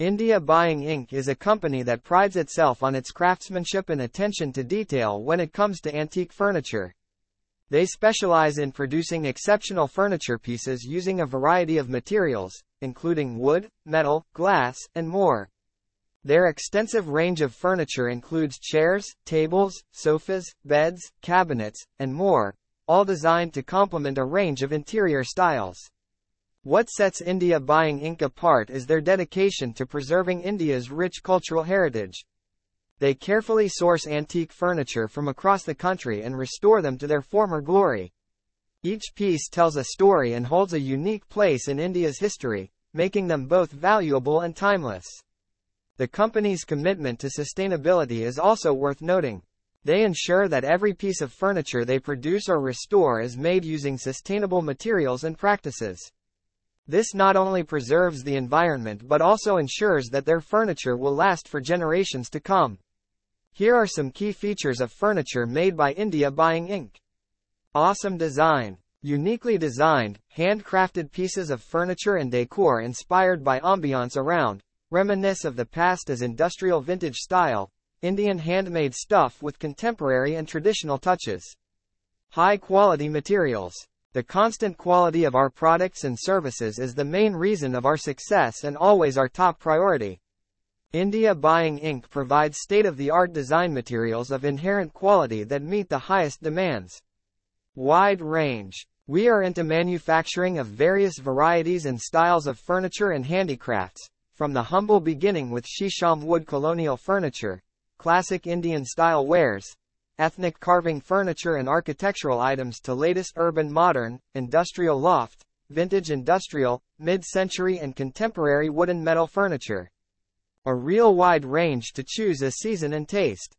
India Buying Inc. is a company that prides itself on its craftsmanship and attention to detail when it comes to antique furniture. They specialize in producing exceptional furniture pieces using a variety of materials, including wood, metal, glass, and more. Their extensive range of furniture includes chairs, tables, sofas, beds, cabinets, and more, all designed to complement a range of interior styles. What sets India Buying Inc. apart is their dedication to preserving India's rich cultural heritage. They carefully source antique furniture from across the country and restore them to their former glory. Each piece tells a story and holds a unique place in India's history, making them both valuable and timeless. The company's commitment to sustainability is also worth noting. They ensure that every piece of furniture they produce or restore is made using sustainable materials and practices. This not only preserves the environment but also ensures that their furniture will last for generations to come. Here are some key features of furniture made by India Buying Inc. Awesome design. Uniquely designed, handcrafted pieces of furniture and decor inspired by ambiance around, reminisce of the past as industrial vintage style, Indian handmade stuff with contemporary and traditional touches. High quality materials. The constant quality of our products and services is the main reason of our success and always our top priority. India Buying Inc. provides state-of-the-art design materials of inherent quality that meet the highest demands. Wide range. We are into manufacturing of various varieties and styles of furniture and handicrafts, from the humble beginning with Shisham wood colonial furniture, classic Indian style wares, ethnic carving furniture and architectural items to latest urban modern, industrial loft, vintage industrial, mid-century and contemporary wooden metal furniture. A real wide range to choose as season and taste.